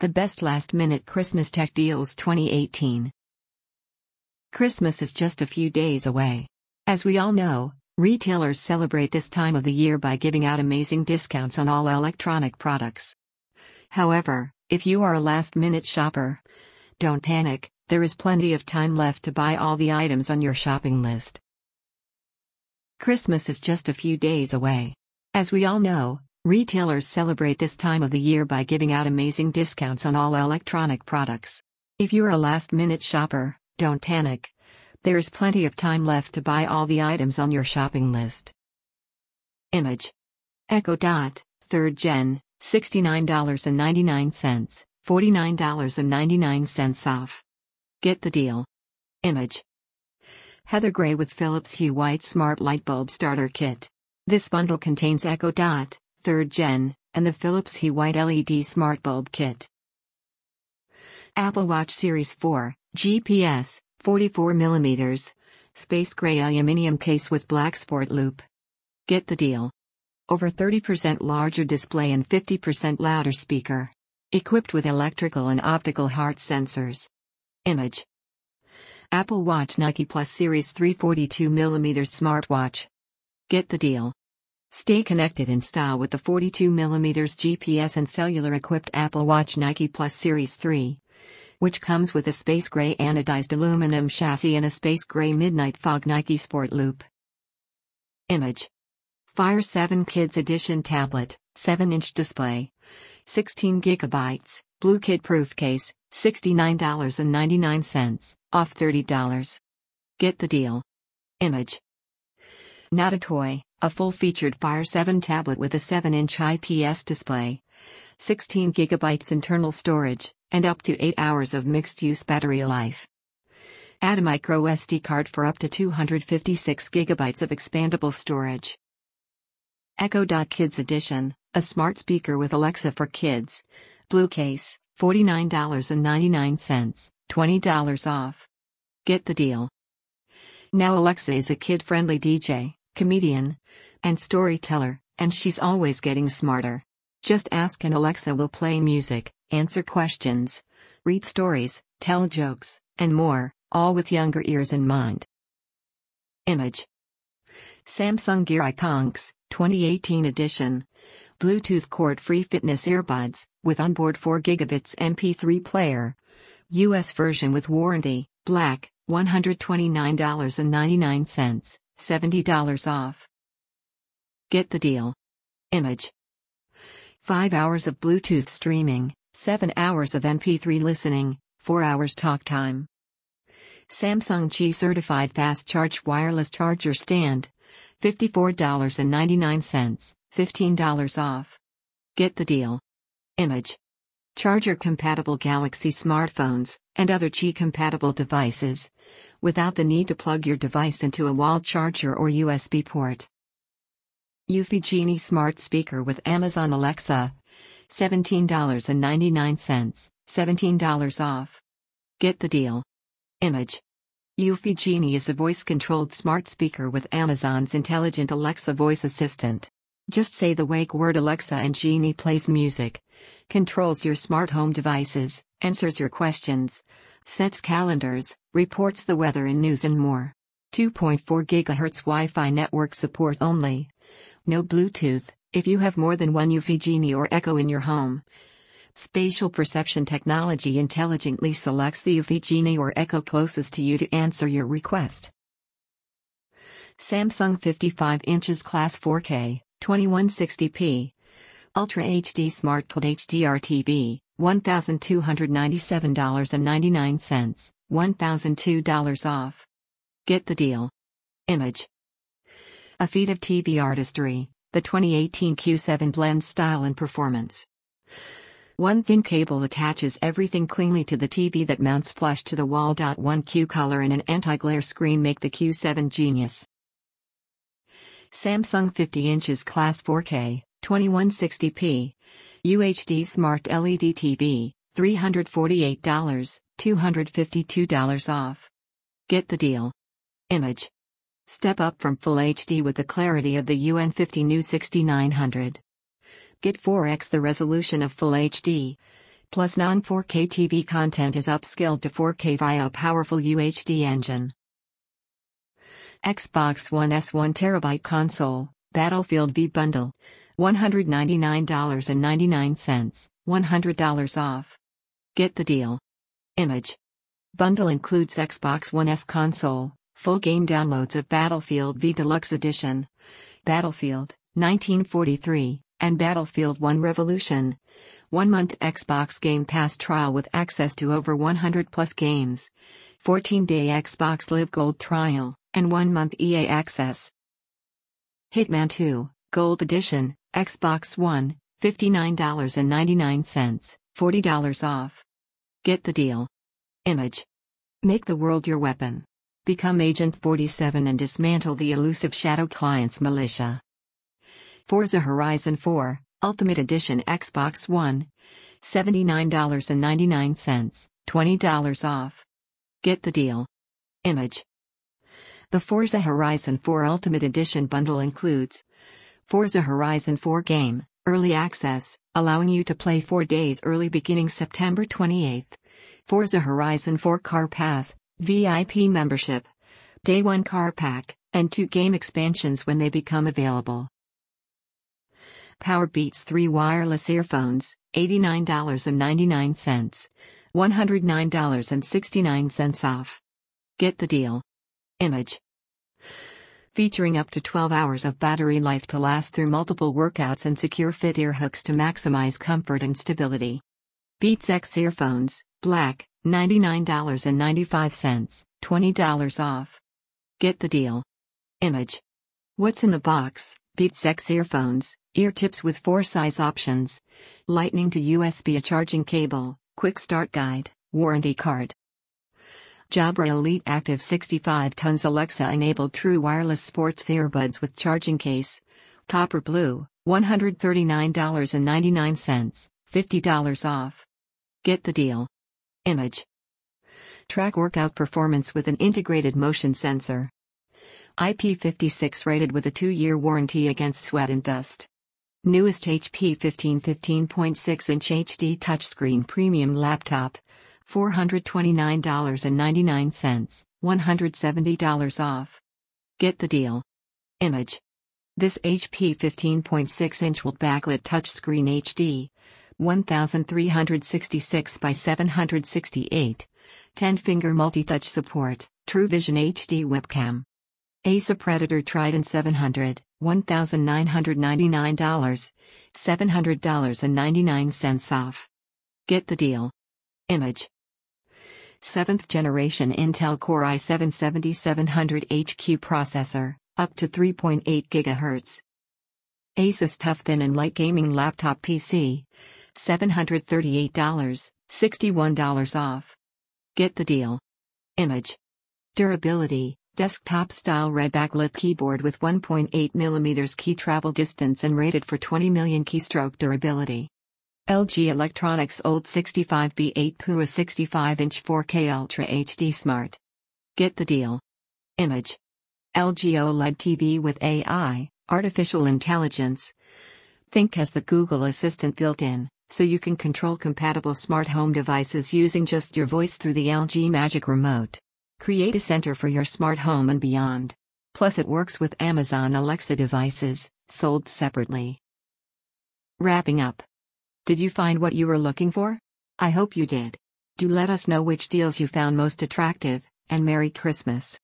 The best last minute Christmas tech deals 2018. Christmas is just a few days away. As we all know, retailers celebrate this time of the year by giving out amazing discounts on all electronic products. However, if you are a last minute shopper, don't panic, there is plenty of time left to buy all the items on your shopping list. Christmas is just a few days away. As we all know, Retailers celebrate this time of the year by giving out amazing discounts on all electronic products. If you're a last minute shopper, don't panic. There is plenty of time left to buy all the items on your shopping list. Image Echo Dot, 3rd Gen, $69.99, $49.99 off. Get the deal. Image Heather Gray with Philips Hue White Smart Light Bulb Starter Kit. This bundle contains Echo Dot, 3rd Gen, and the Philips Hue White LED Smart Bulb Kit. Apple Watch Series 4, GPS, 44mm, Space Gray Aluminium Case with Black Sport Loop. Get the deal. Over 30% larger display and 50% louder speaker. Equipped with electrical and optical heart sensors. Image Apple Watch Nike Plus Series 342mm smartwatch. Get the deal. Stay connected in style with the 42mm GPS and cellular equipped Apple Watch Nike Plus Series 3, which comes with a space gray anodized aluminum chassis and a space gray midnight fog Nike Sport Loop. Image Fire 7 Kids Edition tablet, 7 inch display, 16 gigabytes, Blue Kid proof case, $69.99, off $30. Get the deal. Image Not a Toy, a full-featured Fire 7 tablet with a 7-inch IPS display, 16 GB internal storage, and up to 8 hours of mixed-use battery life. Add a micro SD card for up to 256 GB of expandable storage. Echo Kids Edition, a smart speaker with Alexa for kids. Blue case, $49.99, $20 off. Get the deal. Now Alexa is a kid-friendly DJ comedian, and storyteller, and she's always getting smarter. Just ask and Alexa will play music, answer questions, read stories, tell jokes, and more, all with younger ears in mind. Image Samsung Gear IconX, 2018 edition. Bluetooth cord free fitness earbuds, with onboard 4 gigabits MP3 player. US version with warranty, black, $129.99. $70 off. Get the deal. Image 5 hours of Bluetooth streaming, 7 hours of MP3 listening, 4 hours talk time. Samsung Qi certified fast charge wireless charger stand, $54.99, $15 off. Get the deal. Image charger compatible Galaxy smartphones, and other Qi compatible devices, without the need to plug your device into a wall charger or USB port. Eufy Genie Smart Speaker with Amazon Alexa. $17.99, $17 off. Get the deal. Image. Eufy Genie is a voice controlled smart speaker with Amazon's intelligent Alexa voice assistant. Just say the wake word Alexa and Genie plays music, controls your smart home devices, answers your questions, sets calendars, reports the weather and news and more. 2.4 GHz Wi-Fi network support only. No Bluetooth, if you have more than one Eufy Genie or Echo in your home. Spatial perception technology intelligently selects the Eufy Genie or Echo closest to you to answer your request. Samsung 55 inches Class 4K, 2160p. Ultra HD Smart QLED HDR TV, $1,297.99, $1,002 off. Get the deal. Image. A feat of TV artistry, the 2018 Q7 blends style and performance. One thin cable attaches everything cleanly to the TV that mounts flush to the wall. One Q color and an anti-glare screen make the Q7 genius. Samsung 50 inches class 4K, 2160p. UHD Smart LED TV, $348, $252 off. Get the deal. Image. Step up from Full HD with the clarity of the UN50NU6900. Get 4x the resolution of Full HD. plus non 4K TV content is upscaled to 4K via a powerful UHD engine. Xbox One S 1TB console, Battlefield V bundle. $199.99, $100 off. Get the deal. Image. Bundle includes Xbox One S console, full game downloads of Battlefield V Deluxe Edition, Battlefield 1943, and Battlefield 1 Revolution. One month Xbox Game Pass trial with access to over 100 plus games. 14 day Xbox Live Gold trial, and one month EA access. Hitman 2, Gold Edition, Xbox One, $59.99, $40 off. Get the deal. Image. Make the world your weapon. Become Agent 47 and dismantle the elusive Shadow Clients militia. Forza Horizon 4, Ultimate Edition Xbox One, $79.99, $20 off. Get the deal. Image. The Forza Horizon 4 Ultimate Edition bundle includes Forza Horizon 4 game, early access, allowing you to play 4 days early beginning September 28. Forza Horizon 4 Car Pass, VIP membership, Day 1 Car Pack, and 2 game expansions when they become available. Powerbeats 3 wireless earphones, $89.99, $109.69 off. Get the deal. Image. Featuring up to 12 hours of battery life to last through multiple workouts and secure fit ear hooks to maximize comfort and stability. Beats X earphones, black, $99.95, $20 off. Get the deal. Image. What's in the box? Beats X earphones, ear tips with four size options, lightning to USB a charging cable, quick start guide, warranty card. Jabra Elite Active 65t Alexa enabled true wireless sports earbuds with charging case. Copper Blue, $139.99, $50 off. Get the deal. Image. Track workout performance with an integrated motion sensor. IP56 rated with a 2 year warranty against sweat and dust. Newest HP 15 15.6 inch HD touchscreen premium laptop, $429.99, $170 off. Get the deal. Image. This HP 15.6 inch with backlit touchscreen HD, 1366 by 768, 10 finger multi touch support, True Vision HD webcam. Acer Predator Trident 700, $1,999, $700.99 off. Get the deal. Image. 7th generation Intel Core i7-7700HQ processor, up to 3.8 GHz. Asus TUF Thin and Light Gaming Laptop PC, $738, $61 off. Get the deal. Image. Durability, desktop style red backlit keyboard with 1.8mm key travel distance and rated for 20 million keystroke durability. LG Electronics OLED 65B8 PUA 65 inch 4K Ultra HD Smart. Get the deal. Image. LG OLED TV with AI, artificial intelligence. ThinQ has the Google Assistant built in, so you can control compatible smart home devices using just your voice through the LG Magic Remote. Create a center for your smart home and beyond. Plus, it works with Amazon Alexa devices, sold separately. Wrapping up. Did you find what you were looking for? I hope you did. Do let us know which deals you found most attractive, and Merry Christmas.